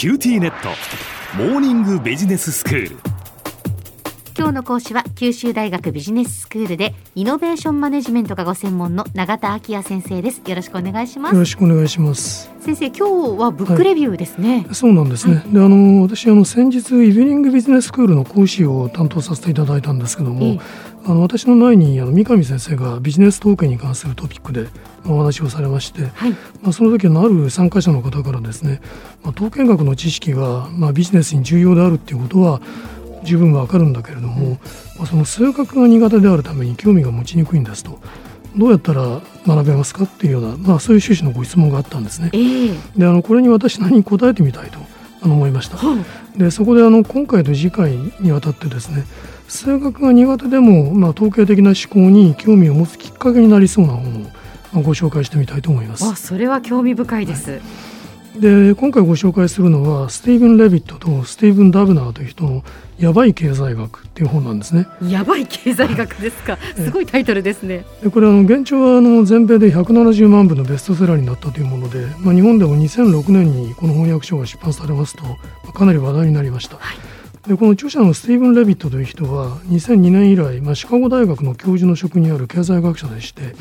QTnet モーニングビジネススクール。今日の講師は九州大学ビジネススクールでイノベーションマネジメントがご専門の永田晃也先生です。よろしくお願いします。よろしくお願いします。先生今日はブックレビューですね、はい、そうなんですね、はい、であの私あの先日イブニングビジネススクールの講師を担当させていただいたんですけども、ええ。あの私の前にあの三上先生がビジネス統計に関するトピックでお話をされまして、はい、まあ、その時のある参加者の方からですね、まあ、統計学の知識が、まあ、ビジネスに重要であるっていうことは十分わかるんだけれども、まあ、その数学が苦手であるために興味が持ちにくいんですと。どうやったら学べますかっていうような、まあ、そういう趣旨のご質問があったんですね。えー、であのこれに私なりに答えてみたいと思いました。でそこであの今回と次回にわたってですね数学が苦手でも、まあ、統計的な思考に興味を持つきっかけになりそうな本をご紹介してみたいと思います。あそれは興味深いです。はいで今回ご紹介するのはスティーブン・レビットとスティーブン・ダブナーという人の「やばい経済学」っていう本なんですね。やばい経済学ですか すごいタイトルですね。でこれあの現状はあの全米で170万部のベストセラーになったというもので、まあ、日本でも2006年にこの翻訳書が出版されますと、まあ、かなり話題になりました。はいでこの著者のスティーブン・レビットという人は2002年以来、まあ、シカゴ大学の教授の職にある経済学者でして、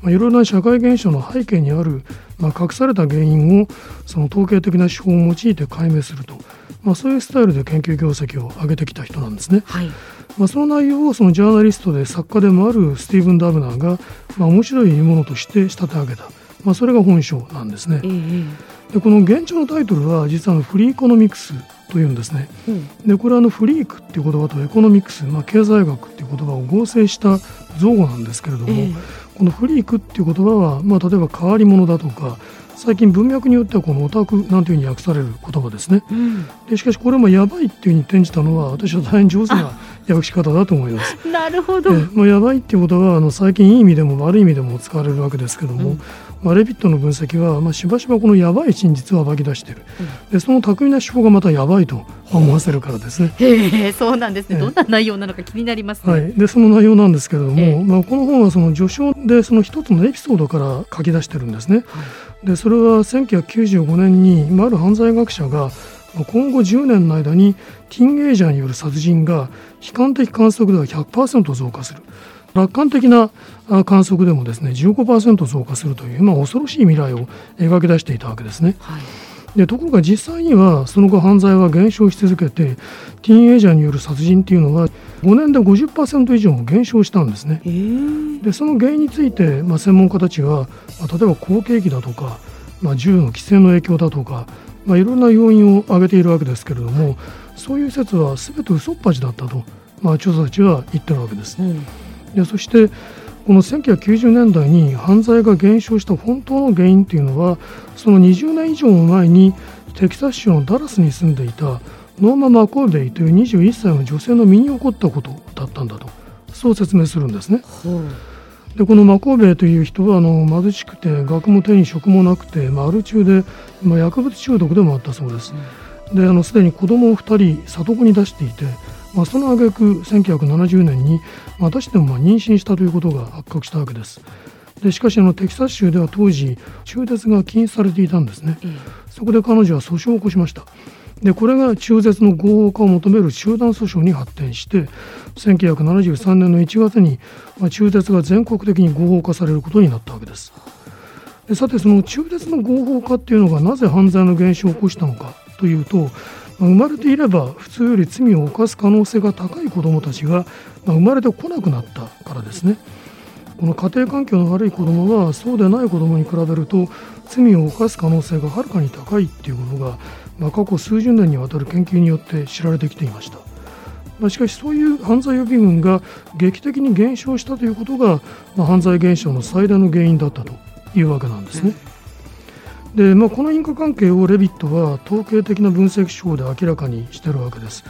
まあ、いろいろな社会現象の背景にある、まあ、隠された原因をその統計的な手法を用いて解明すると、まあ、そういうスタイルで研究業績を上げてきた人なんですね。はい。まあ、その内容をそのジャーナリストで作家でもあるスティーブン・ダブナーが、まあ、面白いものとして仕立て上げた、まあ、それが本書なんですね。えー、でこの原書のタイトルは実はフリーコノミクスというんですね。うん、でこれはあのフリークっていう言葉とエコノミクス、まあ、経済学っていう言葉を合成した造語なんですけれども、えー、このフリークっていう言葉は、まあ、例えば変わり者だとか最近文脈によってはこのオタクなんていうふうに訳される言葉ですね。うん、でしかしこれもやばいっていうふうに転じたのは私は大変上手な訳し方だと思います。なるほど。まあ、やばいっていうことはあの最近いい意味でも悪い意味でも使われるわけですけども、うん。まあ、レビットの分析は、まあ、しばしばこのやばい真実を暴き出している、うん、でその巧みな手法がまたやばいと思わせるからですね。へえそうなんですね、どんな内容なのか気になります、ね、はい、でその内容なんですけれども、まあ、この本はその序章でその一つのエピソードから書き出してるんですね。はい、でそれは1995年にある犯罪学者が今後10年の間にティーンエイジャーによる殺人が悲観的観測では100%増加する。楽観的な観測でもですね15%増加するという、まあ、恐ろしい未来を描き出していたわけですね。はいでところが実際にはその後犯罪は減少し続けてティーンエイジャーによる殺人っていうのは5年で50%以上も減少したんですね。でその原因について、まあ、専門家たちは、まあ、例えば好景気だとか、まあ、銃の規制の影響だとか、まあ、いろんな要因を挙げているわけですけれどもそういう説は全て嘘っぱちだったと、まあ、調査たちは言ってるわけです。うんでそしてこの1990年代に犯罪が減少した本当の原因というのはその20年以上も前にテキサス州のダラスに住んでいたノーマ・マコーベイという21歳の女性の身に起こったことだったんだとそう説明するんですね。でこのマコーベイという人はあの貧しくて学も手に職もなくて、まあ、アル中で、まあ、薬物中毒でもあったそうです。であのすでに子供を2人里子に出していてまあ、その挙句1970年にまたしてもまあ妊娠したということが発覚したわけです。でしかしあのテキサス州では当時中絶が禁止されていたんですね、そこで彼女は訴訟を起こしましたでこれが中絶の合法化を求める集団訴訟に発展して1973年の1月に、中絶が全国的に合法化されることになったわけですでさてその中絶の合法化っていうのがなぜ犯罪の減少を起こしたのかというと生まれていれば普通より罪を犯す可能性が高い子どもたちが生まれてこなくなったからですね。この家庭環境の悪い子どもはそうでない子どもに比べると罪を犯す可能性がはるかに高いっていうことが、まあ、過去数十年にわたる研究によって知られてきていました。まあ、しかしそういう犯罪予備軍が劇的に減少したということが、まあ、犯罪減少の最大の原因だったというわけなんですね。で、まあ、この因果関係をレビットは統計的な分析手法で明らかにしているわけです。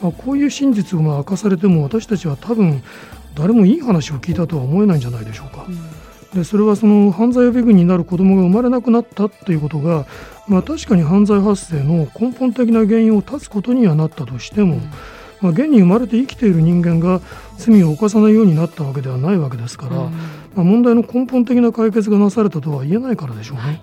まあ、こういう真実をまあ明かされても私たちは多分誰もいい話を聞いたとは思えないんじゃないでしょうか。うん、でそれはその犯罪予備軍になる子どもが生まれなくなったということが、まあ、確かに犯罪発生の根本的な原因を断つことにはなったとしても、うん、まあ、現に生まれて生きている人間が罪を犯さないようになったわけではないわけですから、うん、まあ、問題の根本的な解決がなされたとは言えないからでしょうね。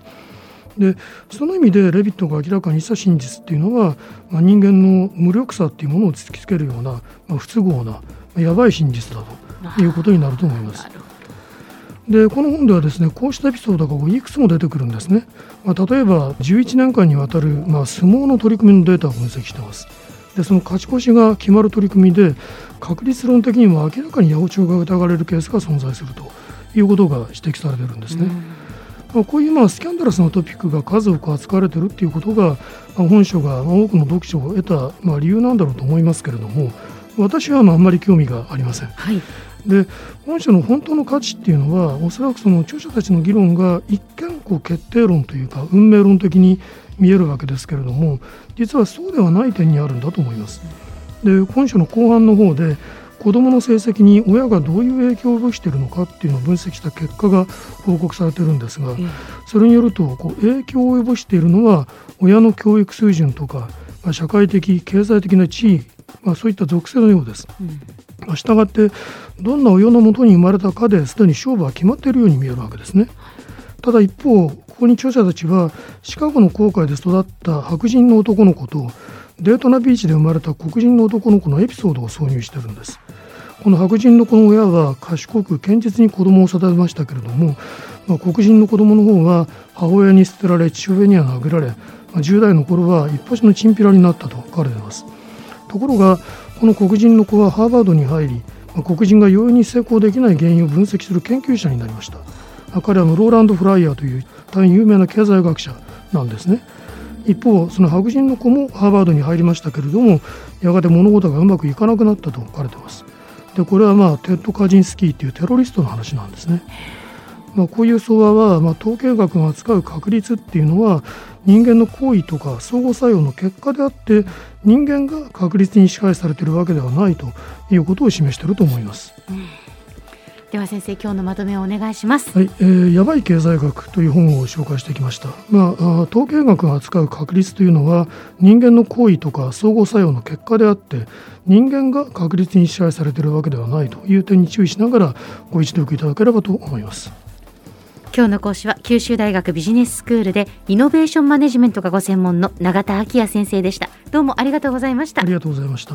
でその意味でレビットが明らかにした真実っていうのは、まあ、人間の無力さっていうものを突きつけるような、まあ、不都合な、まあ、やばい真実だということになると思います。でこの本ではですねこうしたエピソードがいくつも出てくるんですね、まあ、例えば11年間にわたる、まあ、相撲の取り組みのデータを分析していますでその勝ち越しが決まる取り組みで確率論的にも明らかに八百長が疑われるケースが存在するということが指摘されているんですね。まあ、こういうまあスキャンダラスなトピックが数多く扱われているということが、まあ、本書が多くの読書を得たまあ理由なんだろうと思いますけれども私はまああんまり興味がありません。はいで本書の本当の価値っていうのはおそらくその著者たちの議論が一見こう決定論というか運命論的に見えるわけですけれども実はそうではない点にあるんだと思います。で本書の後半の方で子どもの成績に親がどういう影響を及ぼしているのかっていうのを分析した結果が報告されているんですが、それによるとこう影響を及ぼしているのは親の教育水準とか、まあ、社会的経済的な地位、まあ、そういった属性のようです。うん、したがってどんな親のもとに生まれたかですでに勝負は決まっているように見えるわけですね。ただ一方ここに著者たちはシカゴの航海で育った白人の男の子とデートナビーチで生まれた黒人の男の子のエピソードを挿入しているんです。この白人の子の親は賢く堅実に子供を育てましたけれども、まあ、黒人の子供の方は母親に捨てられ父親には殴られ、まあ、10代の頃はいっぱしのチンピラになったと書かれていますところがこの黒人の子はハーバードに入り、黒人が容易に成功できない原因を分析する研究者になりました。彼はローランド・フライヤーという大変有名な経済学者なんですね。一方その白人の子もハーバードに入りましたけれどもやがて物事がうまくいかなくなったと書かれています。でこれはまあテッド・カジンスキーというテロリストの話なんですね。まあ、こういう相場は、まあ、統計学が扱う確率っていうのは人間の行為とか相互作用の結果であって人間が確率に支配されているわけではないということを示していると思います。うん。では先生今日のまとめをお願いします。はい、えー、やばい経済学という本を紹介してきました。まあ統計学が扱う確率というのは人間の行為とか相互作用の結果であって人間が確率に支配されているわけではないという点に注意しながらご一読いただければと思います今日の講師は九州大学ビジネススクールでイノベーションマネジメントがご専門の永田昭也先生でした。どうもありがとうございました。ありがとうございました。